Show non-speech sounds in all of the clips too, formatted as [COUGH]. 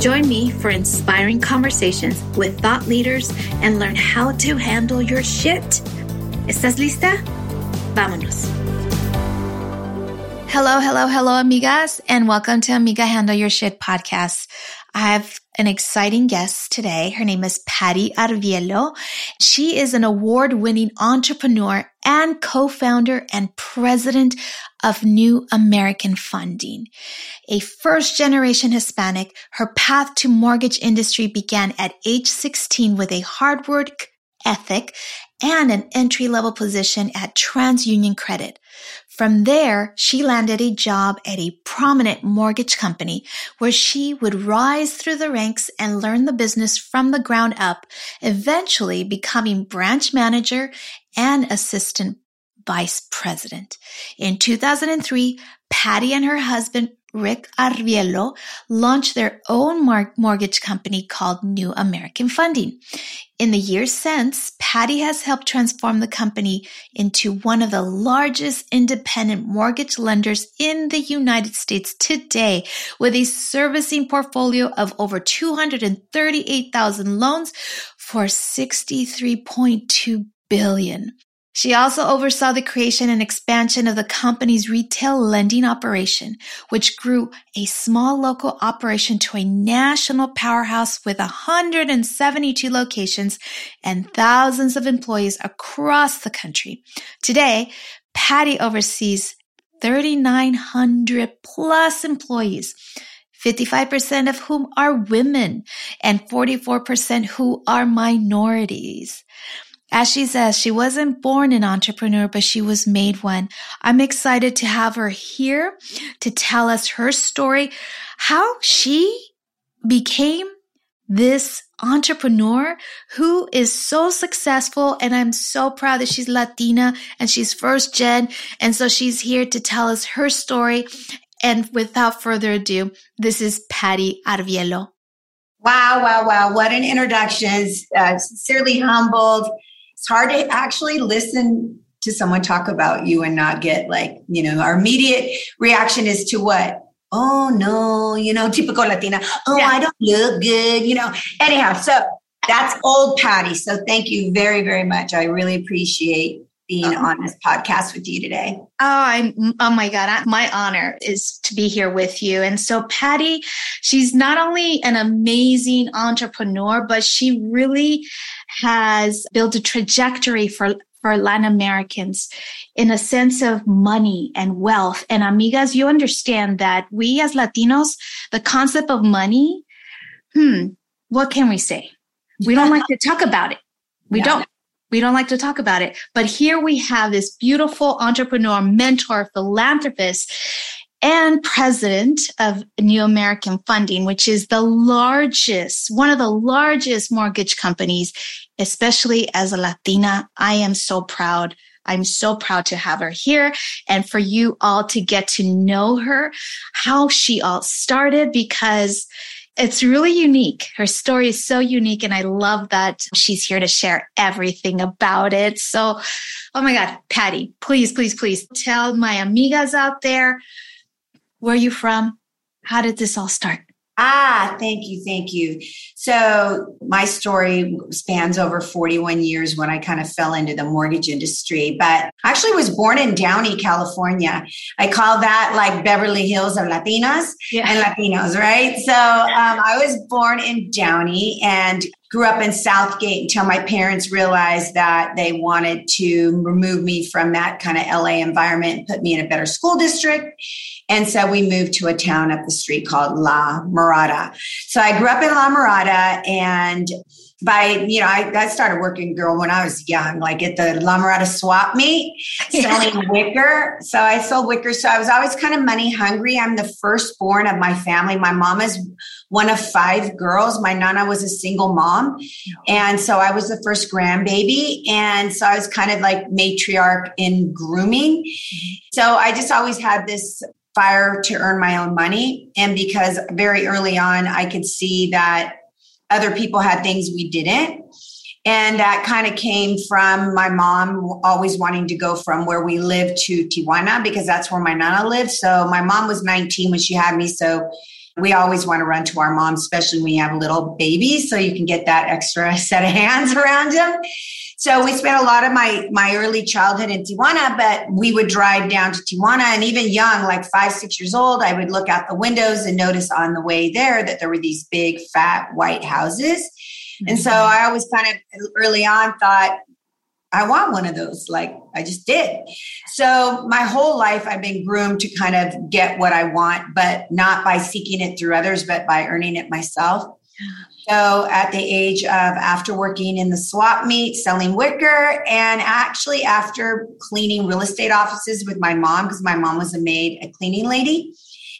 Join me for inspiring conversations with thought leaders and learn how to handle your shit. ¿Estás lista? Vámonos. Hello, hello, hello, amigas, and welcome to Amiga Handle Your Shit podcast. I have an exciting guest today. Her name is Patty Arvielo. She is an award winning entrepreneur and co-founder and president of New American Funding. A first generation Hispanic, her path to mortgage industry began at age 16 with a hard work ethic and an entry level position at TransUnion Credit. From there, she landed a job at a prominent mortgage company where she would rise through the ranks and learn the business from the ground up, eventually becoming branch manager and assistant vice president. In 2003, Patty and her husband Rick Arvielo launched their own mortgage company called New American Funding. In the years since, Patty has helped transform the company into one of the largest independent mortgage lenders in the United States today with a servicing portfolio of over 238,000 loans for 63.2 billion. She also oversaw the creation and expansion of the company's retail lending operation, which grew a small local operation to a national powerhouse with 172 locations and thousands of employees across the country. Today, Patty oversees 3,900 plus employees. 55% of whom are women and 44% who are minorities. As she says, she wasn't born an entrepreneur, but she was made one. I'm excited to have her here to tell us her story, how she became this entrepreneur who is so successful. And I'm so proud that she's Latina and she's first gen. And so she's here to tell us her story. And without further ado, this is Patty Arvielo. Wow, wow, wow. What an introduction. Uh, sincerely humbled it's hard to actually listen to someone talk about you and not get like, you know, our immediate reaction is to what? Oh no, you know, typical Latina. Oh, yeah. I don't look good, you know. Anyhow, so that's old Patty. So thank you very, very much. I really appreciate being oh. on this podcast with you today. Oh, I'm, oh my God. My honor is to be here with you. And so Patty, she's not only an amazing entrepreneur, but she really has built a trajectory for for Latin Americans in a sense of money and wealth. And amigas, you understand that we as Latinos, the concept of money, hmm, what can we say? We don't [LAUGHS] like to talk about it. We yeah. don't. We don't like to talk about it. But here we have this beautiful entrepreneur, mentor, philanthropist, and president of New American Funding, which is the largest, one of the largest mortgage companies, especially as a Latina. I am so proud. I'm so proud to have her here and for you all to get to know her, how she all started, because it's really unique. Her story is so unique. And I love that she's here to share everything about it. So, oh my God, Patty, please, please, please tell my amigas out there Where are you from? How did this all start? Ah, thank you. Thank you. So, my story spans over 41 years when I kind of fell into the mortgage industry, but I actually was born in Downey, California. I call that like Beverly Hills of Latinas yeah. and Latinos, right? So, um, I was born in Downey and grew up in Southgate until my parents realized that they wanted to remove me from that kind of LA environment and put me in a better school district. And so we moved to a town up the street called La Mirada. So I grew up in La Mirada and by, you know, I, I started working girl when I was young, like at the La Mirada swap meet, [LAUGHS] selling wicker. So I sold wicker. So I was always kind of money hungry. I'm the firstborn of my family. My mom is one of five girls. My nana was a single mom. And so I was the first grandbaby. And so I was kind of like matriarch in grooming. Mm-hmm. So I just always had this fire to earn my own money. And because very early on, I could see that other people had things we didn't. And that kind of came from my mom always wanting to go from where we lived to Tijuana because that's where my nana lived. So my mom was 19 when she had me. So we always want to run to our mom, especially when you have little babies, so you can get that extra [LAUGHS] set of hands around them. So we spent a lot of my my early childhood in Tijuana, but we would drive down to Tijuana and even young, like five, six years old, I would look out the windows and notice on the way there that there were these big fat white houses. And so mm-hmm. I always kind of early on thought, I want one of those. Like I just did. So my whole life I've been groomed to kind of get what I want, but not by seeking it through others, but by earning it myself. So at the age of after working in the swap meet, selling wicker, and actually after cleaning real estate offices with my mom, because my mom was a maid, a cleaning lady.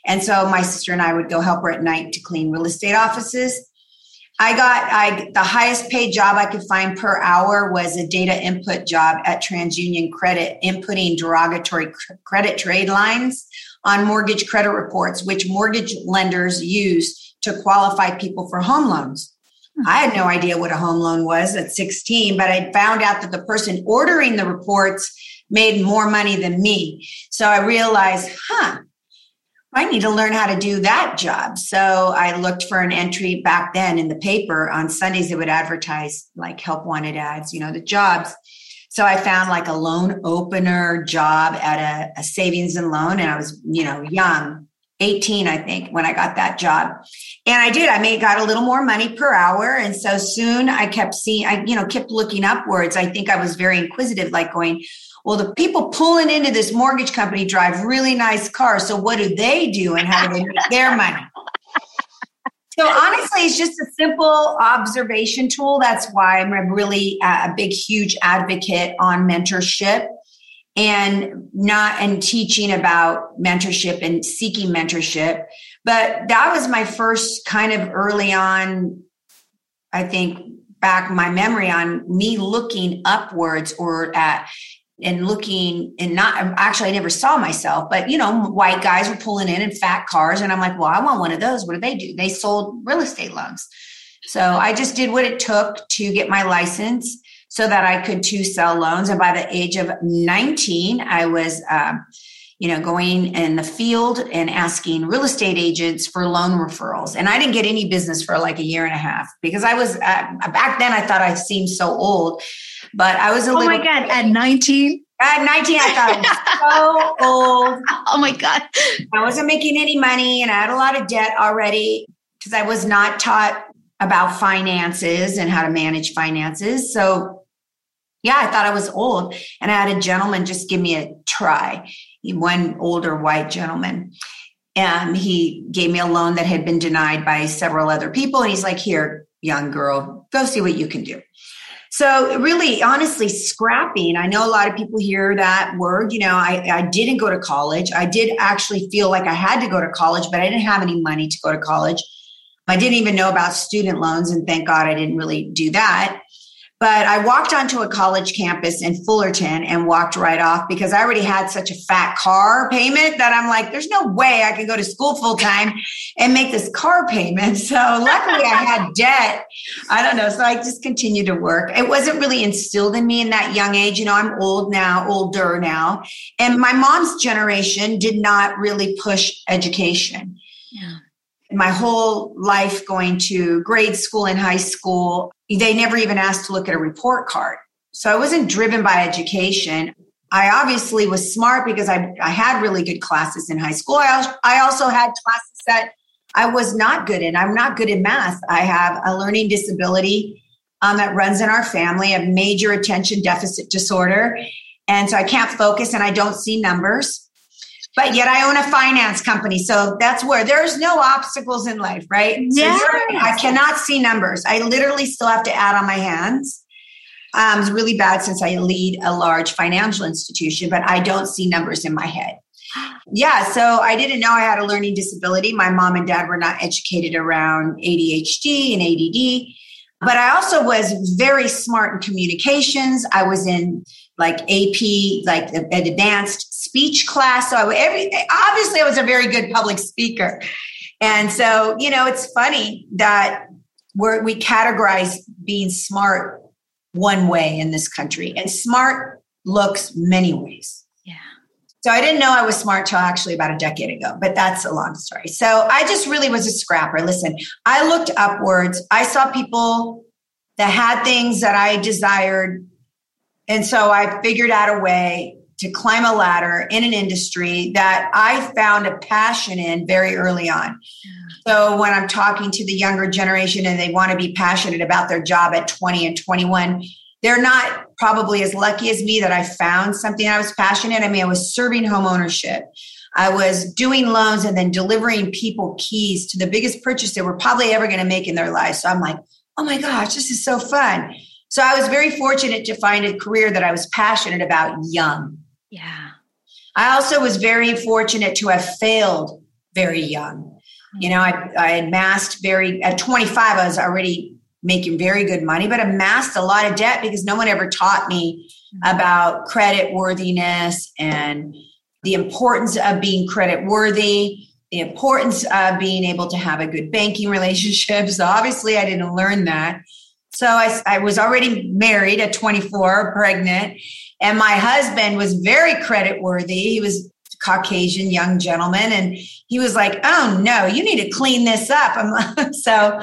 And so my sister and I would go help her at night to clean real estate offices. I got I the highest paid job I could find per hour was a data input job at TransUnion Credit, inputting derogatory credit trade lines on mortgage credit reports, which mortgage lenders use to qualify people for home loans. Hmm. I had no idea what a home loan was at 16, but I found out that the person ordering the reports made more money than me. So I realized, huh, I need to learn how to do that job. So I looked for an entry back then in the paper on Sundays. They would advertise like help wanted ads, you know, the jobs. So I found like a loan opener job at a, a savings and loan. And I was, you know, young, 18, I think, when I got that job. And I did. I made got a little more money per hour. And so soon I kept seeing, I, you know, kept looking upwards. I think I was very inquisitive, like going, well, the people pulling into this mortgage company drive really nice cars. So what do they do and how do they make their money? So honestly, it's just a simple observation tool. That's why I'm a really uh, a big, huge advocate on mentorship and not and teaching about mentorship and seeking mentorship. But that was my first kind of early on, I think, back my memory on me looking upwards or at and looking and not actually I never saw myself, but you know, white guys were pulling in in fat cars, and I'm like, well, I want one of those. What do they do? They sold real estate loans. So I just did what it took to get my license so that I could to sell loans. And by the age of 19, I was, um, you know, going in the field and asking real estate agents for loan referrals. And I didn't get any business for like a year and a half because I was uh, back then. I thought I seemed so old but I was a little. Oh my God, at 19? At 19, I thought I was so [LAUGHS] old. Oh my God. I wasn't making any money and I had a lot of debt already because I was not taught about finances and how to manage finances. So, yeah, I thought I was old. And I had a gentleman just give me a try, one older white gentleman. And he gave me a loan that had been denied by several other people. And he's like, Here, young girl, go see what you can do. So really, honestly, scrapping. I know a lot of people hear that word. You know, I, I didn't go to college. I did actually feel like I had to go to college, but I didn't have any money to go to college. I didn't even know about student loans, and thank God I didn't really do that. But I walked onto a college campus in Fullerton and walked right off because I already had such a fat car payment that I'm like, there's no way I can go to school full time and make this car payment. So luckily I had [LAUGHS] debt. I don't know. So I just continued to work. It wasn't really instilled in me in that young age. You know, I'm old now, older now. And my mom's generation did not really push education. Yeah my whole life going to grade school and high school, they never even asked to look at a report card. So I wasn't driven by education. I obviously was smart because I, I had really good classes in high school. I, I also had classes that I was not good in. I'm not good in math. I have a learning disability um, that runs in our family, a major attention deficit disorder. And so I can't focus and I don't see numbers but yet I own a finance company. So that's where there's no obstacles in life, right? Yeah. So I cannot see numbers. I literally still have to add on my hands. Um, it's really bad since I lead a large financial institution, but I don't see numbers in my head. Yeah, so I didn't know I had a learning disability. My mom and dad were not educated around ADHD and ADD. But I also was very smart in communications. I was in like AP, like an advanced speech class. So every obviously I was a very good public speaker. And so, you know, it's funny that we're, we categorize being smart one way in this country, and smart looks many ways. Yeah. So I didn't know I was smart till actually about a decade ago, but that's a long story. So I just really was a scrapper. Listen, I looked upwards. I saw people that had things that I desired. And so I figured out a way to climb a ladder in an industry that I found a passion in very early on. So when I'm talking to the younger generation and they want to be passionate about their job at 20 and 21, they're not probably as lucky as me that I found something I was passionate. I mean, I was serving home ownership. I was doing loans and then delivering people keys to the biggest purchase they were probably ever going to make in their life. So I'm like, oh my gosh, this is so fun. So I was very fortunate to find a career that I was passionate about young. Yeah. I also was very fortunate to have failed very young. You know, I, I amassed very, at 25, I was already making very good money, but amassed a lot of debt because no one ever taught me about credit worthiness and the importance of being credit worthy, the importance of being able to have a good banking [LAUGHS] relationship. So obviously, I didn't learn that. So I, I was already married at 24, pregnant, and my husband was very credit worthy. He was Caucasian young gentleman, and he was like, "Oh no, you need to clean this up." I'm [LAUGHS] so,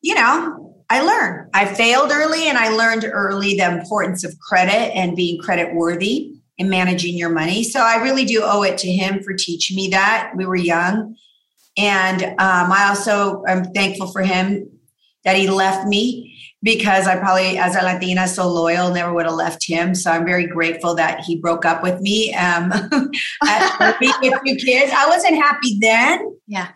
you know, I learned. I failed early and I learned early the importance of credit and being credit worthy and managing your money. So I really do owe it to him for teaching me that. We were young. And um, I also am thankful for him that he left me because I probably, as a Latina, so loyal, never would have left him. So I'm very grateful that he broke up with me um, [LAUGHS] at with two kids. I wasn't happy then. Yeah.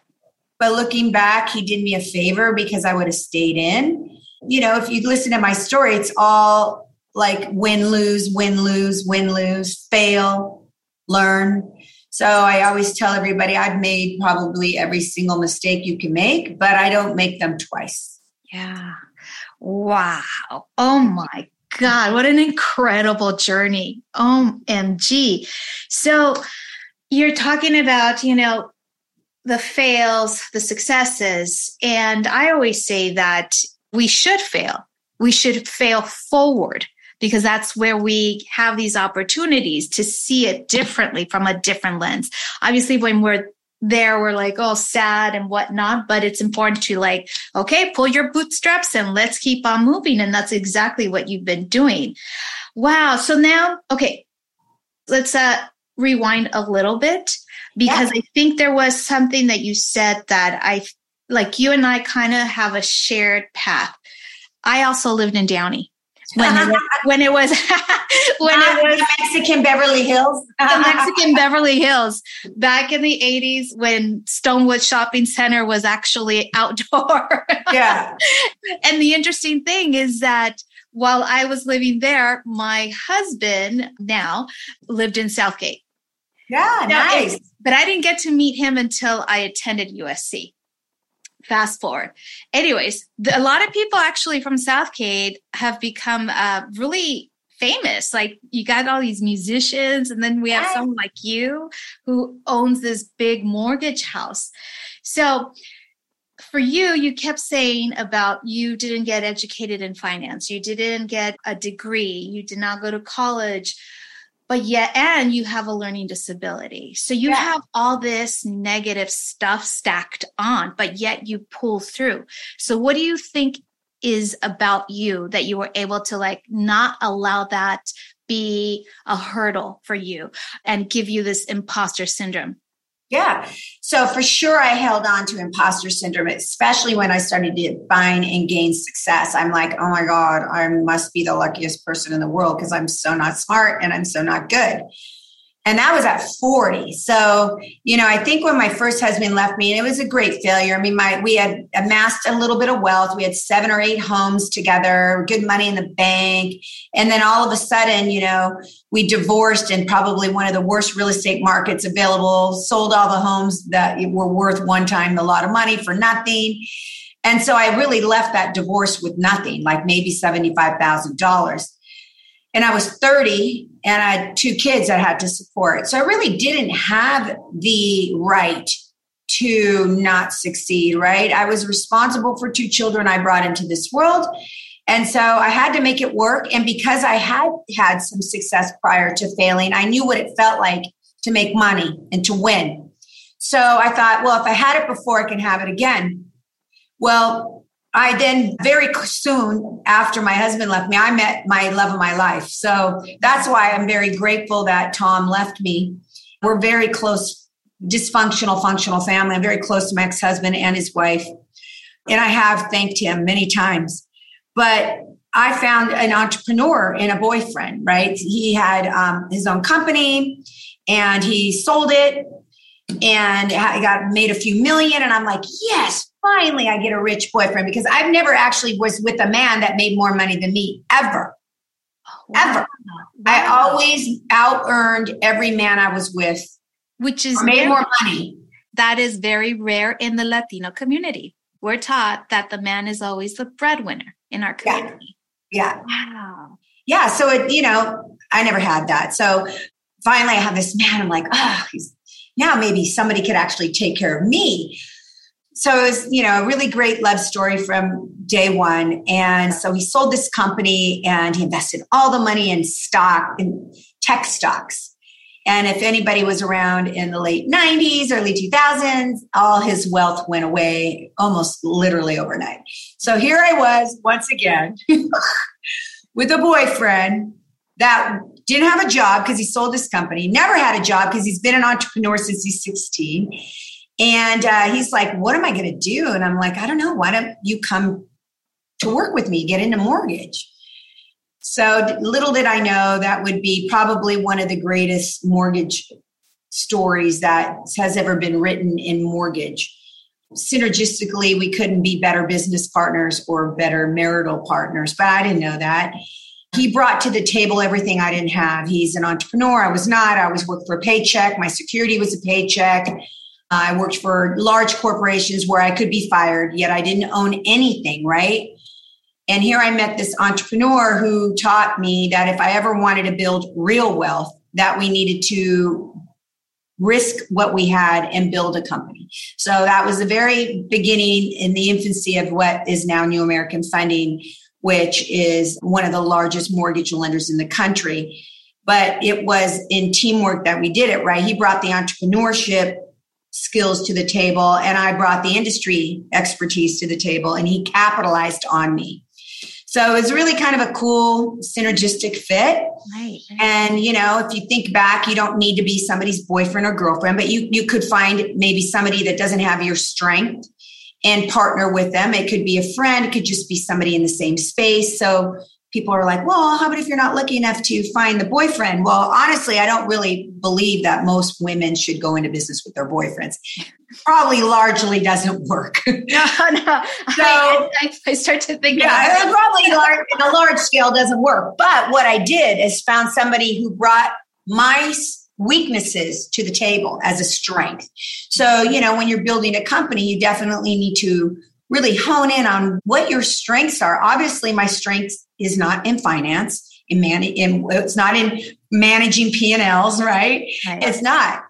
But looking back, he did me a favor because I would have stayed in. You know, if you listen to my story, it's all like win, lose, win, lose, win, lose, fail, learn. So I always tell everybody I've made probably every single mistake you can make, but I don't make them twice. Yeah. Wow. Oh my God. What an incredible journey. OMG. So you're talking about, you know, the fails, the successes. And I always say that we should fail. We should fail forward because that's where we have these opportunities to see it differently from a different lens. Obviously, when we're there, we're like, oh, sad and whatnot, but it's important to like, okay, pull your bootstraps and let's keep on moving. And that's exactly what you've been doing. Wow. So now, okay, let's uh, rewind a little bit because yeah. I think there was something that you said that I like you and I kind of have a shared path. I also lived in Downey when it was, [LAUGHS] when it was [LAUGHS] when it ah, was Mexican Beverly Hills. [LAUGHS] the Mexican Beverly Hills back in the 80s when Stonewood Shopping Center was actually outdoor. Yeah. and the interesting thing is that while I was living there, my husband now lived in Southgate. Yeah, now, nice. but I didn't get to meet him until I attended USC. Fast forward. Anyways, the, a lot of people actually from Southgate have become uh, really famous. Like you got all these musicians, and then we have someone like you who owns this big mortgage house. So for you, you kept saying about you didn't get educated in finance, you didn't get a degree, you did not go to college but yet and you have a learning disability. So you yeah. have all this negative stuff stacked on but yet you pull through. So what do you think is about you that you were able to like not allow that be a hurdle for you and give you this imposter syndrome yeah. So for sure, I held on to imposter syndrome, especially when I started to find and gain success. I'm like, oh my God, I must be the luckiest person in the world because I'm so not smart and I'm so not good and that was at 40 so you know i think when my first husband left me and it was a great failure. I mean my we had amassed a little bit of wealth. We had seven or eight homes together good money in the bank. And then all of a sudden you know we divorced in probably one of the worst real estate markets available sold all the homes that were worth one time a lot of money for nothing. And so i really left that divorce with nothing like maybe $75000 and I was 30 and I had two kids I had to support. So I really didn't have the right to not succeed, right? I was responsible for two children I brought into this world. And so I had to make it work. And because I had had some success prior to failing, I knew what it felt like to make money and to win. So I thought, well, if I had it before, I can have it again. Well, I then very soon after my husband left me, I met my love of my life. So that's why I'm very grateful that Tom left me. We're very close, dysfunctional, functional family. I'm very close to my ex husband and his wife. And I have thanked him many times. But I found an entrepreneur in a boyfriend, right? He had um, his own company and he sold it and I got made a few million. And I'm like, yes, finally I get a rich boyfriend because I've never actually was with a man that made more money than me ever. Wow. Ever. Wow. I always out earned every man I was with. Which is made more money. That is very rare in the Latino community. We're taught that the man is always the breadwinner in our community. Yeah. yeah. Wow. Yeah. So it, you know, I never had that. So finally I have this man. I'm like, oh, he's now maybe somebody could actually take care of me so it was, you know, a really great love story from day one. And so he sold this company and he invested all the money in stock, in tech stocks. And if anybody was around in the late 90s, early 2000s, all his wealth went away almost literally overnight. So here I was once again [LAUGHS] with a boyfriend that didn't have a job because he sold his company, never had a job because he's been an entrepreneur since he's 16 and uh, he's like, What am I going to do? And I'm like, I don't know. Why don't you come to work with me, get into mortgage? So little did I know that would be probably one of the greatest mortgage stories that has ever been written in mortgage. Synergistically, we couldn't be better business partners or better marital partners, but I didn't know that. He brought to the table everything I didn't have. He's an entrepreneur. I was not. I always worked for a paycheck. My security was a paycheck. I worked for large corporations where I could be fired, yet I didn't own anything, right? And here I met this entrepreneur who taught me that if I ever wanted to build real wealth, that we needed to risk what we had and build a company. So that was the very beginning in the infancy of what is now New American Funding, which is one of the largest mortgage lenders in the country. But it was in teamwork that we did it, right? He brought the entrepreneurship skills to the table and I brought the industry expertise to the table and he capitalized on me. So it was really kind of a cool synergistic fit. Right. And you know, if you think back, you don't need to be somebody's boyfriend or girlfriend, but you you could find maybe somebody that doesn't have your strength and partner with them. It could be a friend, it could just be somebody in the same space. So people are like, well, how about if you're not lucky enough to find the boyfriend? Well, honestly, I don't really believe that most women should go into business with their boyfriends. Probably largely doesn't [LAUGHS] work. [LAUGHS] no, no. So I, I, start to think, yeah, uh, it probably large, in a large scale doesn't work. But what I did is found somebody who brought my weaknesses to the table as a strength. So, you know, when you're building a company, you definitely need to really hone in on what your strengths are. Obviously, my strength is not in finance, in man, in, it's not in managing P and Ls, right? right? It's not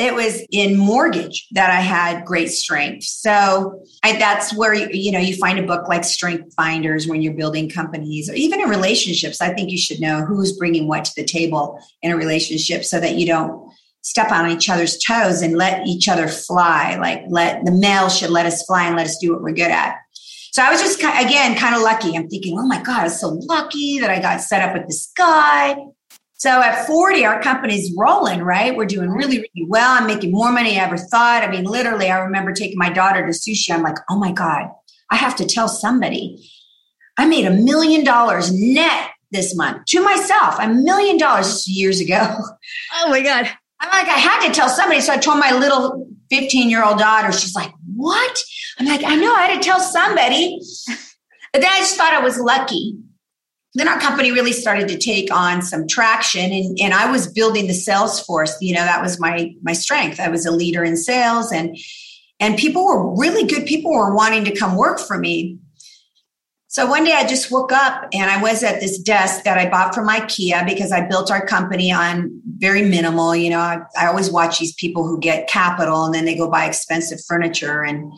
it was in mortgage that I had great strength. So I, that's where you, you know you find a book like Strength Finders when you're building companies, or even in relationships. I think you should know who's bringing what to the table in a relationship, so that you don't step on each other's toes and let each other fly. Like let the male should let us fly and let us do what we're good at. So I was just again kind of lucky. I'm thinking, oh my god, I'm so lucky that I got set up with this guy. So at 40, our company's rolling, right? We're doing really, really well. I'm making more money than I ever thought. I mean, literally, I remember taking my daughter to sushi. I'm like, oh my God, I have to tell somebody. I made a million dollars net this month to myself, a million dollars years ago. Oh my God. I'm like, I had to tell somebody. So I told my little 15 year old daughter, she's like, what? I'm like, I know I had to tell somebody. [LAUGHS] But then I just thought I was lucky then our company really started to take on some traction and, and i was building the sales force you know that was my my strength i was a leader in sales and and people were really good people were wanting to come work for me so one day i just woke up and i was at this desk that i bought from ikea because i built our company on very minimal you know I, I always watch these people who get capital and then they go buy expensive furniture and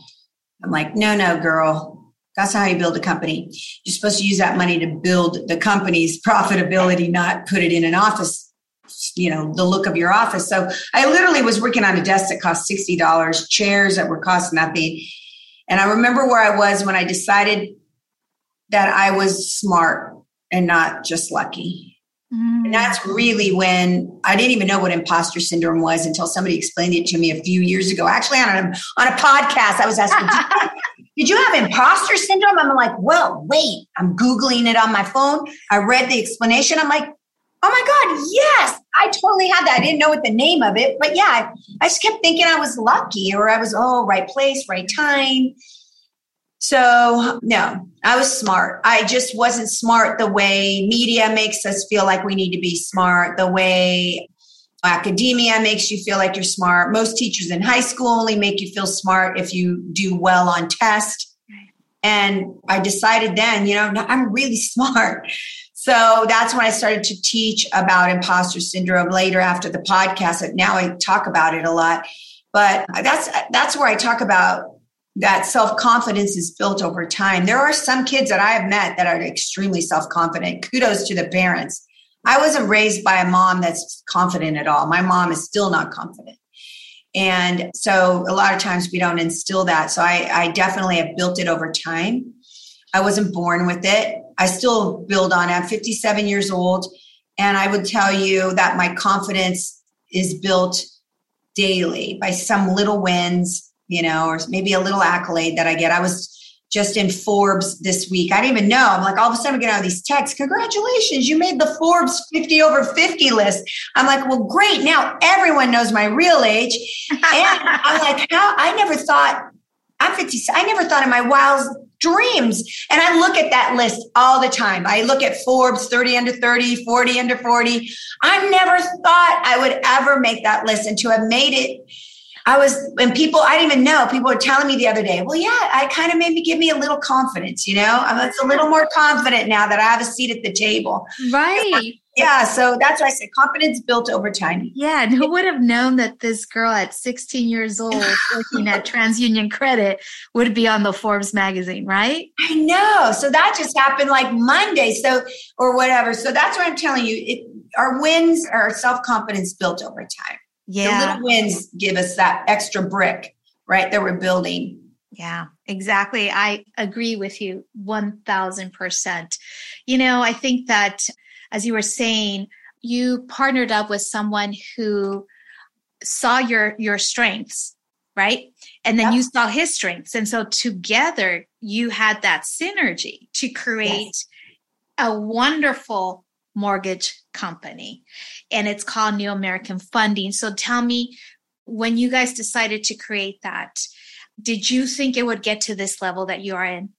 i'm like no no girl that's how you build a company. You're supposed to use that money to build the company's [LAUGHS] profitability, not put it in an office, you know, the look of your office. So I literally was working on a desk that cost $60, chairs that were cost nothing. And I remember where I was when I decided that I was smart and not just lucky. Mm. And that's really when I didn't even know what imposter syndrome was until somebody explained it to me a few years ago. Actually, on a, on a podcast, I was asking, [LAUGHS] did you have imposter syndrome? I'm like, well, wait, I'm Googling it on my phone. I read the explanation. I'm like, oh my God, yes, I totally had that. I didn't know what the name of it, but yeah, I, I just kept thinking I was lucky or I was, oh, right place, right time. So, no, I was smart. I just wasn't smart the way media makes us feel like we need to be smart, the way academia makes you feel like you're smart. Most teachers in high school only make you feel smart if you do well on test. And I decided then, you know, I'm really [LAUGHS] smart. So that's when I started to teach about imposter syndrome later after the podcast. Now I talk about it a lot. But that's that's where I talk about that self-confidence is built over time. There are some kids that I have met that are extremely self-confident. Kudos to the parents I wasn't raised by a mom that's confident at all. My mom is still not confident. And so a lot of times we don't instill that. So I, I definitely have built it over time. I wasn't born with it. I still build on it. I'm 57 years old. And I would tell you that my confidence is built daily by some little wins, you know, or maybe a little accolade that I get. I was just in Forbes this week. I didn't even know. I'm like, all of a sudden, I'm getting all these texts. Congratulations, you made the Forbes 50 over 50 list. I'm like, well, great. Now everyone knows my real age. And I'm like, how? I never thought, I'm 50. I never thought in my wildest dreams. And I look at that list all the time. I look at Forbes 30 under 30, 40 under 40. I never thought I would ever make that list and to have made it I was, and people, I didn't even know, people were telling me the other day, well, yeah, I kind of maybe give me a little confidence, you know? I'm a little more confident now that I have a seat at the table. Right. [LAUGHS] Yeah, so that's why I said confidence built over time. Yeah, and who would have known that this girl at 16 years old [LAUGHS] working at TransUnion Credit would be on the Forbes magazine, right? I know. So that just happened like Monday, so or whatever. So that's what I'm telling you. It, our wins are self confidence built over time. Yeah. The little wins give us that extra brick, right? That we're building. Yeah, exactly. I agree with you 1000%. You know, I think that as you were saying, you partnered up with someone who saw your your strengths, right? And then yep. you saw his strengths. And so together you had that synergy to create yes. a wonderful mortgage company and it's called New American Funding. So tell me, when you guys decided to create that, did you think it would get to this level that you are in?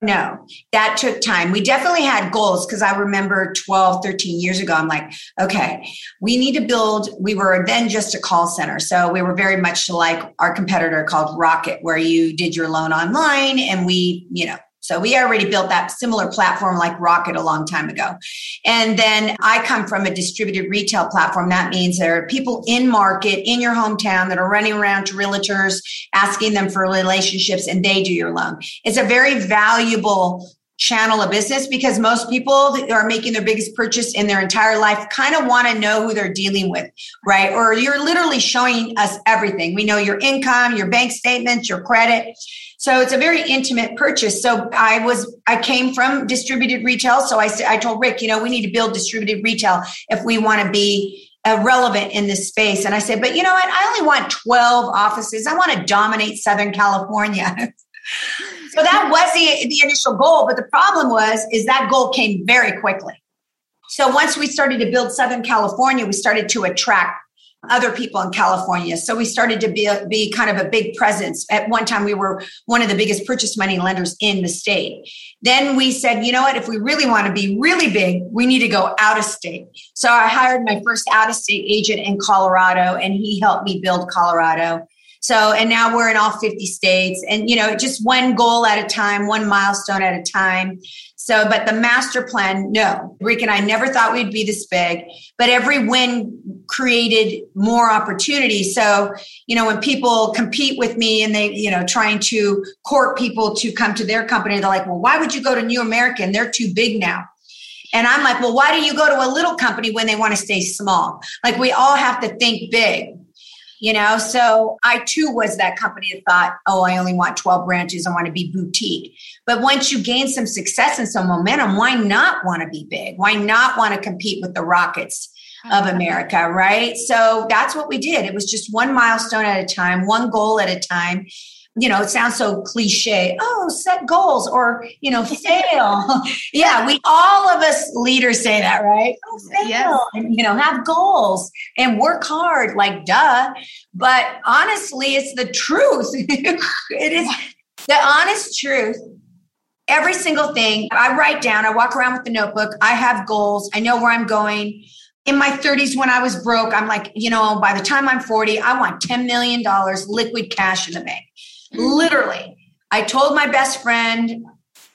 No, that took time. We definitely had goals because I remember 12, 13 years ago, I'm like, okay, we need to build. We were then just a call center. So we were very much like our competitor called Rocket, where you did your loan online and we, you know, so we already built that similar platform like Rocket a long time ago. And then I come from a distributed retail platform. That means there are people in market in your hometown that are running around to realtors, asking them for relationships, and they do your loan. It's a very valuable channel of business because most people that are making their biggest purchase in their entire life kind of want to know who they're dealing with, right? Or you're literally showing us everything. We know your income, your bank statements, your credit. So it's a very intimate purchase. So I was, I came from distributed retail. So I, said I told Rick, you know, we need to build distributed retail if we want to be uh, relevant in this space. And I said, but you know what? I only want 12 offices. I want to dominate Southern California. [LAUGHS] so that was the, the initial goal. But the problem was, is that goal came very quickly. So once we started to build Southern California, we started to attract other people in California. So we started to be, a, be kind of a big presence. At one time, we were one of the biggest purchase money lenders in the state. Then we said, you know what, if we really want to be really big, we need to go out of state. So I hired my first out of state agent in Colorado, and he helped me build Colorado. So, and now we're in all 50 states and, you know, just one goal at a time, one milestone at a time. So, but the master plan, no, Rick and I never thought we'd be this big, but every win created more opportunity. So, you know, when people compete with me and they, you know, trying to court people to come to their company, they're like, well, why would you go to New American? They're too big now. And I'm like, well, why do you go to a little company when they want to stay small? Like we all have to think big you know? So i too was that company that thought oh i only want 12 branches. I want to be boutique. But once you gain some success and some momentum why not want to be big? Why not want to compete with the rockets of america right? So that's what we did. It was just one milestone at a time one goal at a time you know, it sounds so cliche. Oh, set goals or, you know, fail. [LAUGHS] yeah, we all of us leaders say that, right? Oh, fail. Yes. And, you know, have goals and work hard, like duh. But honestly, it's the truth. [LAUGHS] it is the honest truth. Every single thing I write down, I walk around with the notebook. I have goals. I know where I'm going in my 30s when I was broke, I'm like, you know, by the time I'm 40, I want $10 million liquid cash in the bank. Literally. I told my best friend,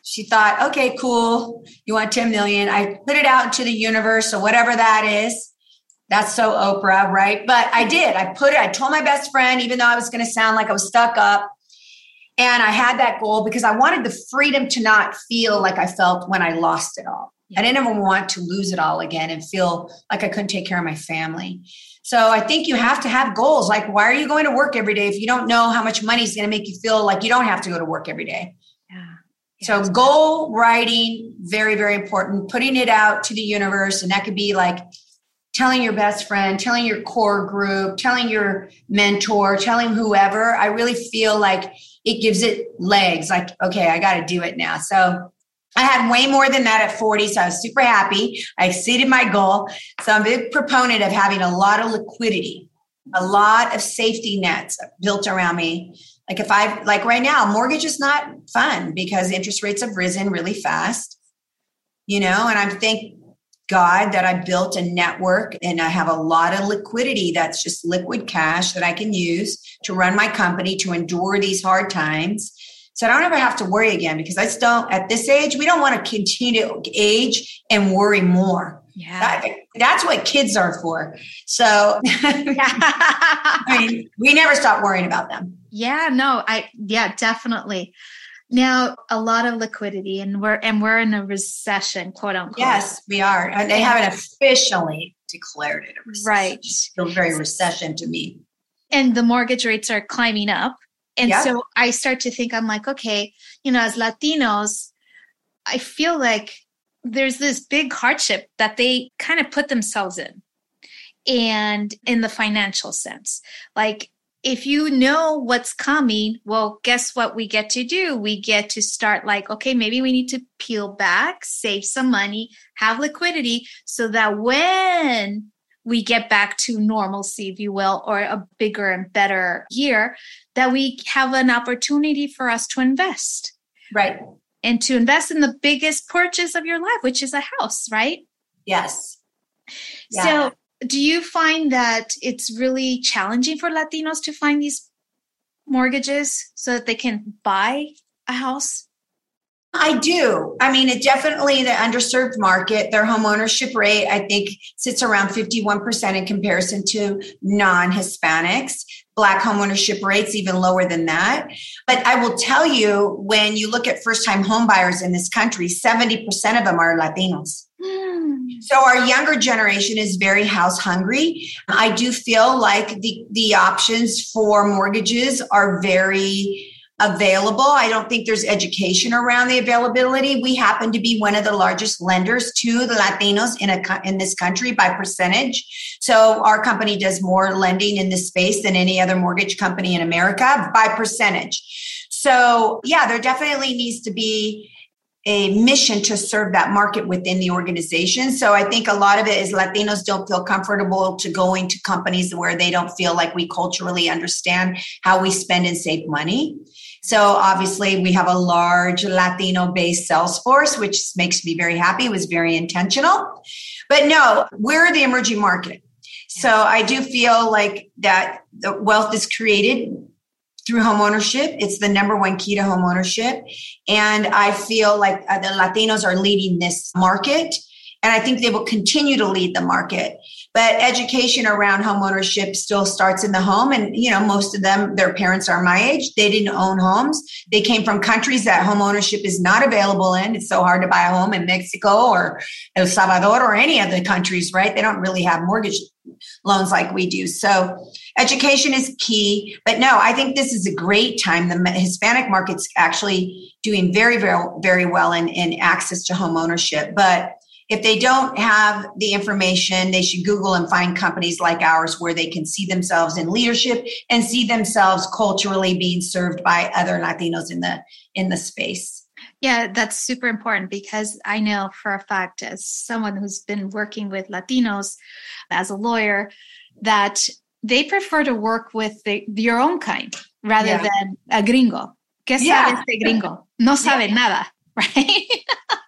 she thought, okay, cool. You want 10 million. I put it out into the universe. So whatever that is, that's so Oprah, right? But I did. I put it, I told my best friend, even though I was going to sound like I was stuck up. And I had that goal because I wanted the freedom to not feel like I felt when I lost it all. I didn't ever want to lose it all again and feel like I couldn't take care of my family. So I think you have to have goals. Like, why are you going to work every day if you don't know how much money is going to make you feel like you don't have to go to work every day? Yeah. So goal writing, very, very important. Putting it out to the universe. And that could be like telling your best friend, telling your core group, telling your mentor, telling whoever. I really feel like it gives it legs. Like, okay, I got to do it now. So I had way more than that at 40, so I was super happy. I exceeded my goal. So I'm a big proponent of having a lot of liquidity, a lot of safety nets built around me. Like if I like right now, mortgage is not fun because interest rates have risen really fast. You know, and I'm thank God that I built a network and I have a lot of liquidity that's just liquid cash that I can use to run my company to endure these hard times so I don't ever have to worry again because I still, at this age, we don't want to continue to age and worry more. Yeah. That, that's what kids are for. So [LAUGHS] [LAUGHS] I mean, we never stop worrying about them. Yeah, no, I yeah, definitely. Now a lot of liquidity and we're and we're in a recession, quote unquote. Yes, we are. And they haven't officially declared it a recession. Right. Still very recession to me. And the mortgage rates are climbing up. And yeah. so I start to think, I'm like, okay, you know, as Latinos, I feel like there's this big hardship that they kind of put themselves in. And in the financial sense, like if you know what's coming, well, guess what we get to do? We get to start like, okay, maybe we need to peel back, save some money, have liquidity so that when we get back to normalcy, if you will, or a bigger and better year, that we have an opportunity for us to invest. Right. and to invest in the biggest purchase of your life, which is a house, right? Yes. Yeah. So, do you find that it's really challenging for Latinos to find these mortgages so that they can buy a house? I do. I mean, it definitely the underserved market, their home ownership rate, I think, sits around 51% in comparison to non Hispanics. Black homeownership rates even lower than that. But I will tell you, when you look at first time homebuyers in this country, 70% of them are Latinos. Hmm. So our younger generation is very house hungry. I do feel like the, the options for mortgages are very available. I don't think there's education around the availability. We happen to be one of the largest lenders to the Latinos in a in this country by percentage. So our company does more lending in this space than any other mortgage company in America by percentage. So yeah, there definitely needs to be a mission to serve that market within the organization. So I think a lot of it is Latinos don't feel comfortable to going to companies where they don't feel like we culturally understand how we spend and save money. So obviously we have a large Latino based sales force, which makes me very happy. It was very intentional. But no, we're the emerging market. So I do feel like that the wealth is created through home ownership. It's the number one key to home ownership. And I feel like uh, the Latinos are leading this market. And I think they will continue to lead the market. But education around home ownership still starts in the home. And, you know, most of them, their parents are my age. They didn't own homes. They came from countries that home ownership is not available in. It's so hard to buy a home in Mexico or El Salvador or any of the countries, right? They don't really have mortgage loans like we do. So education is key. But no, I think this is a great time. The Hispanic market's actually doing very, very, very well in, in access to home ownership. But if they don't have the information, they should Google and find companies like ours where they can see themselves in leadership and see themselves culturally being served by other Latinos in the in the space. Yeah, that's super important because I know for a fact, as someone who's been working with Latinos as a lawyer, that they prefer to work with the, your own kind rather yeah. than a gringo. ¿Qué yeah. sabe este gringo? No sabe yeah. nada, [LAUGHS] right?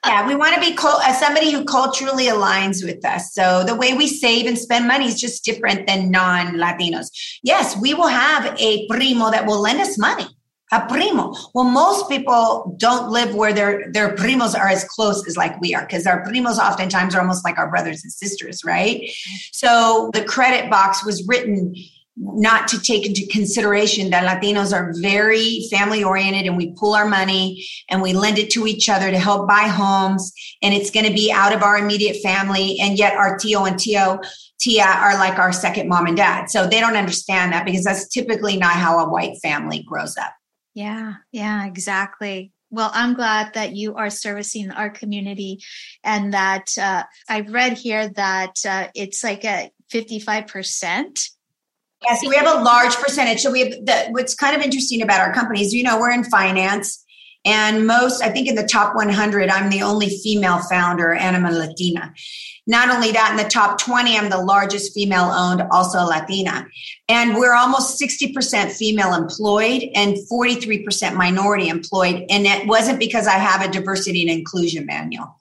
yeah, we want to be co- uh, somebody who culturally aligns with us. So the way we save and spend money is just different than non Latinos. Yes, we will have a primo that will lend us money. A primo. Well, most people don't live where their their primos are as close as like we are, because our primos oftentimes are almost like our brothers and sisters, right? So the credit box was written not to take into consideration that Latinos are very family oriented and we pull our money and we lend it to each other to help buy homes. And it's going to be out of our immediate family. And yet our Tio and Tio, Tia are like our second mom and dad. So they don't understand that because that's typically not how a white family grows up. Yeah, yeah, exactly. Well, I'm glad that you are servicing our community and that uh, I've read here that uh, it's like a 55% Yes, we have a large percentage. So we have the, what's kind of interesting about our companies, you know, we're in finance and most, I think in the top 100, I'm the only female founder and I'm a Latina. Not only that, in the top 20, I'm the largest female owned, also Latina. And we're almost 60% female employed and 43% minority employed. And it wasn't because I have a diversity and inclusion manual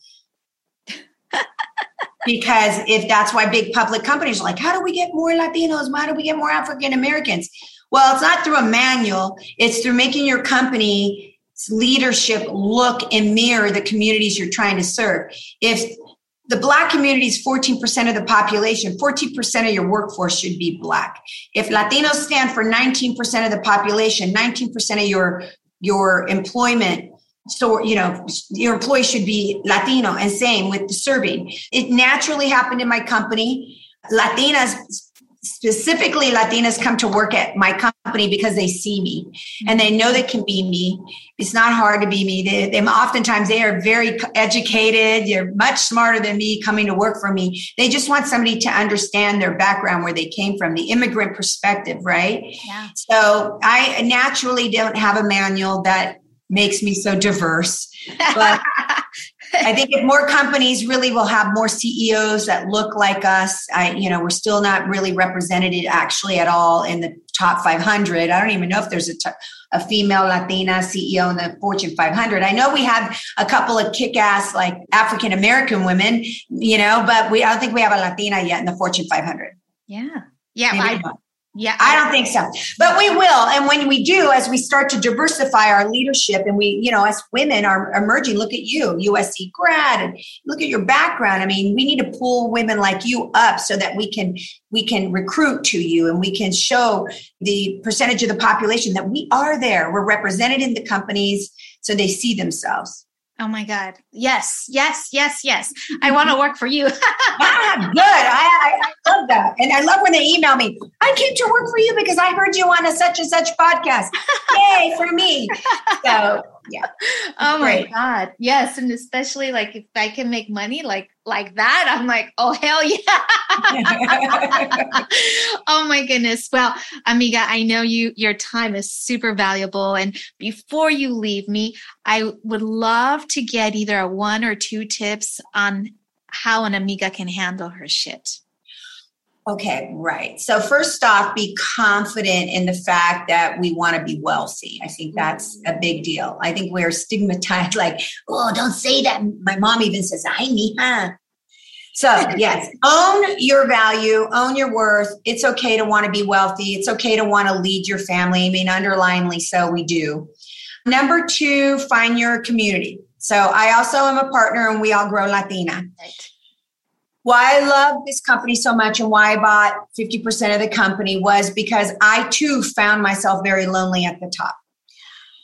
because if that's why big public companies are like, how do we get more Latinos? Why do we get more African Americans? Well, it's not through a manual, it's through making your company leadership look and mirror the communities you're trying to serve. If the black community is 14% of the population, 14% of your workforce should be black. If Latinos stand for 19% of the population, 19% of your your employment so you know your employee should be latino and same with the serving. It naturally happened in my company. Latinas specifically latinas come to work at my company because they see me and they know they can be me. It's not hard to be me. They, they oftentimes they are very educated. They're much smarter than me coming to work for me. They just want somebody to understand their background where they came from the immigrant perspective right? Yeah. so i naturally don't have a manual that makes me so diverse. But [LAUGHS] I think if more companies really will have more CEOs that look like us, I, you know, we're still not really represented actually at all in the top 500. I don't even know if there's a, t- a female Latina CEO in the Fortune 500. I know we have a couple of kick-ass like African American women, you know, but we I don't think we have a Latina yet in the Fortune 500. Yeah. Yeah. I, yeah. I don't think so. But we will. And when we do, as we start to diversify our leadership and we, you know, as women are emerging, look at you, USC grad, and look at your background. I mean, we need to pull women like you up so that we can we can recruit to you and we can show the percentage of the population that we are there. We're represented in the companies so they see themselves. Oh my God. Yes, yes, yes, yes. I want to work for you. [LAUGHS] ah, good. I, I, I, love that. And I love when they email me, I came to work for you because I heard you on a such and such podcast. Yay for me. [LAUGHS] So yeah. [LAUGHS] Oh my. God. Yes. And especially like if I can make money like like that, I'm like, oh hell yeah. [LAUGHS] oh my goodness. Well, amiga, I know you your time is super valuable. And before you leave me, I would love to get either a one or two tips on how an amiga can handle her shit. Okay, right. So, first off, be confident in the fact that we want to be wealthy. I think mm-hmm. that's a big deal. I think we're stigmatized, [LAUGHS] like, oh, don't say that. My mom even says, I need, huh? So, [LAUGHS] yes, own your value, own your worth. It's okay to want to be wealthy. It's okay to want to lead your family. I mean, underlyingly so, we do. Number two, find your community. So, I also am a partner and we all grow Latina. Right why I love this company so much and why I bought 50% of the company was because I too found myself very lonely at the top.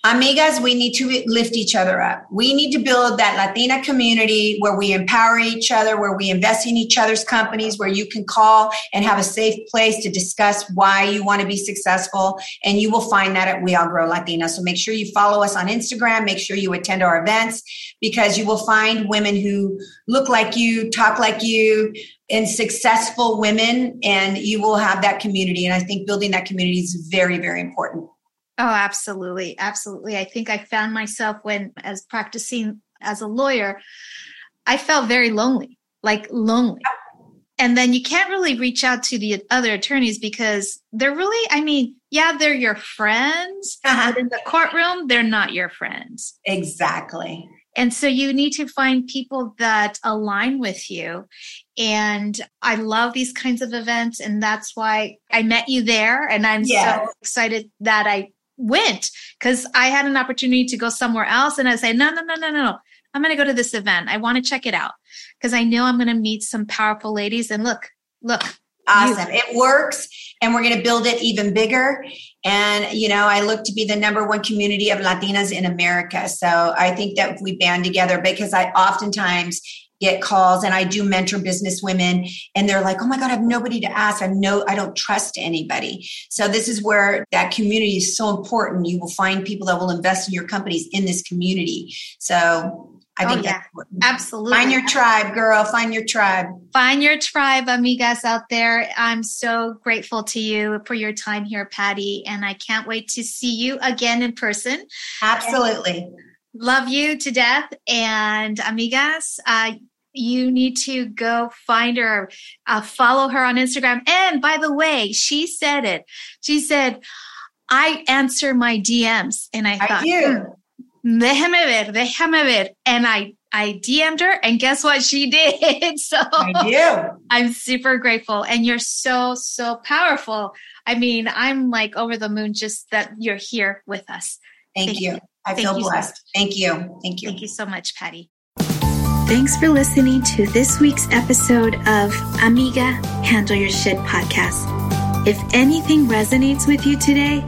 Amigas, we need to lift each other up. We need to build that Latina community where we empower each other, where we invest in each other's companies, where you can call and have a safe place to discuss why you want to be successful. And you will find that at We All Grow Latina. So make sure you follow us on Instagram. Make sure you attend our events because you will find women who look like you, talk like you, and successful women, and you will have that community. And I think building that community is very, very important. Oh, absolutely. Absolutely. I think I found myself when, as practicing as a lawyer, I felt very lonely, like lonely. And then you can't really reach out to the other attorneys because they're really, I mean, yeah, they're your friends, uh-huh. but in the courtroom, they're not your friends. Exactly. And so you need to find people that align with you. And I love these kinds of events. And that's why I met you there. And I'm yes. so excited that I went because I had an opportunity to go somewhere else. And I say, no, no, no, no, no, no. I'm going to go to this event. I want to check it out because I know I'm going to meet some powerful ladies. And look, look. Awesome. It works. And we're going to build it even bigger. And, you know, I look to be the number one community of Latinas in America. So I think that we band together, because I oftentimes get calls and I do mentor business women and they're like, oh my God, I have nobody to ask. I know I don't trust anybody. So this is where that community is so important. You will find people that will invest in your companies in this community. So I think oh, yeah. absolutely. Find your tribe, girl. Find your tribe. Find your tribe, amigas out there. I'm so grateful to you for your time here, Patty, and I can't wait to see you again in person. Absolutely. And love you to death. And amigas, uh, you need to go find her, uh, follow her on Instagram. And by the way, she said it. She said, I answer my DMs. And I, I thought, hmm, déjame ver, déjame ver. And I, I DM'd her and guess what she [LAUGHS] did? so I do. I'm super grateful. And you're so, so powerful. I mean, I'm like over the moon just that you're here with us. Thank, Thank you. you. I Thank feel blessed. So Thank you. Thank you. Thank you so much, Patty. Thanks for listening to this week's episode of Amiga Handle Your Shit podcast. If anything resonates with you today,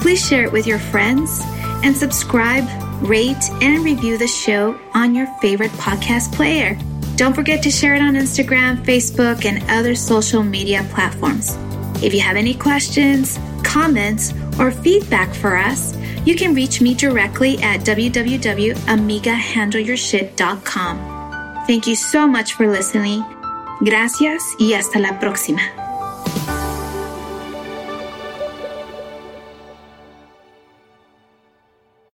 please share it with your friends and subscribe, rate, and review the show on your favorite podcast player. Don't forget to share it on Instagram, Facebook, and other social media platforms. If you have any questions, comments, or feedback for us, you can reach me directly at www.amigahandleyourshit.com. Thank you so much for listening. Gracias y hasta la próxima.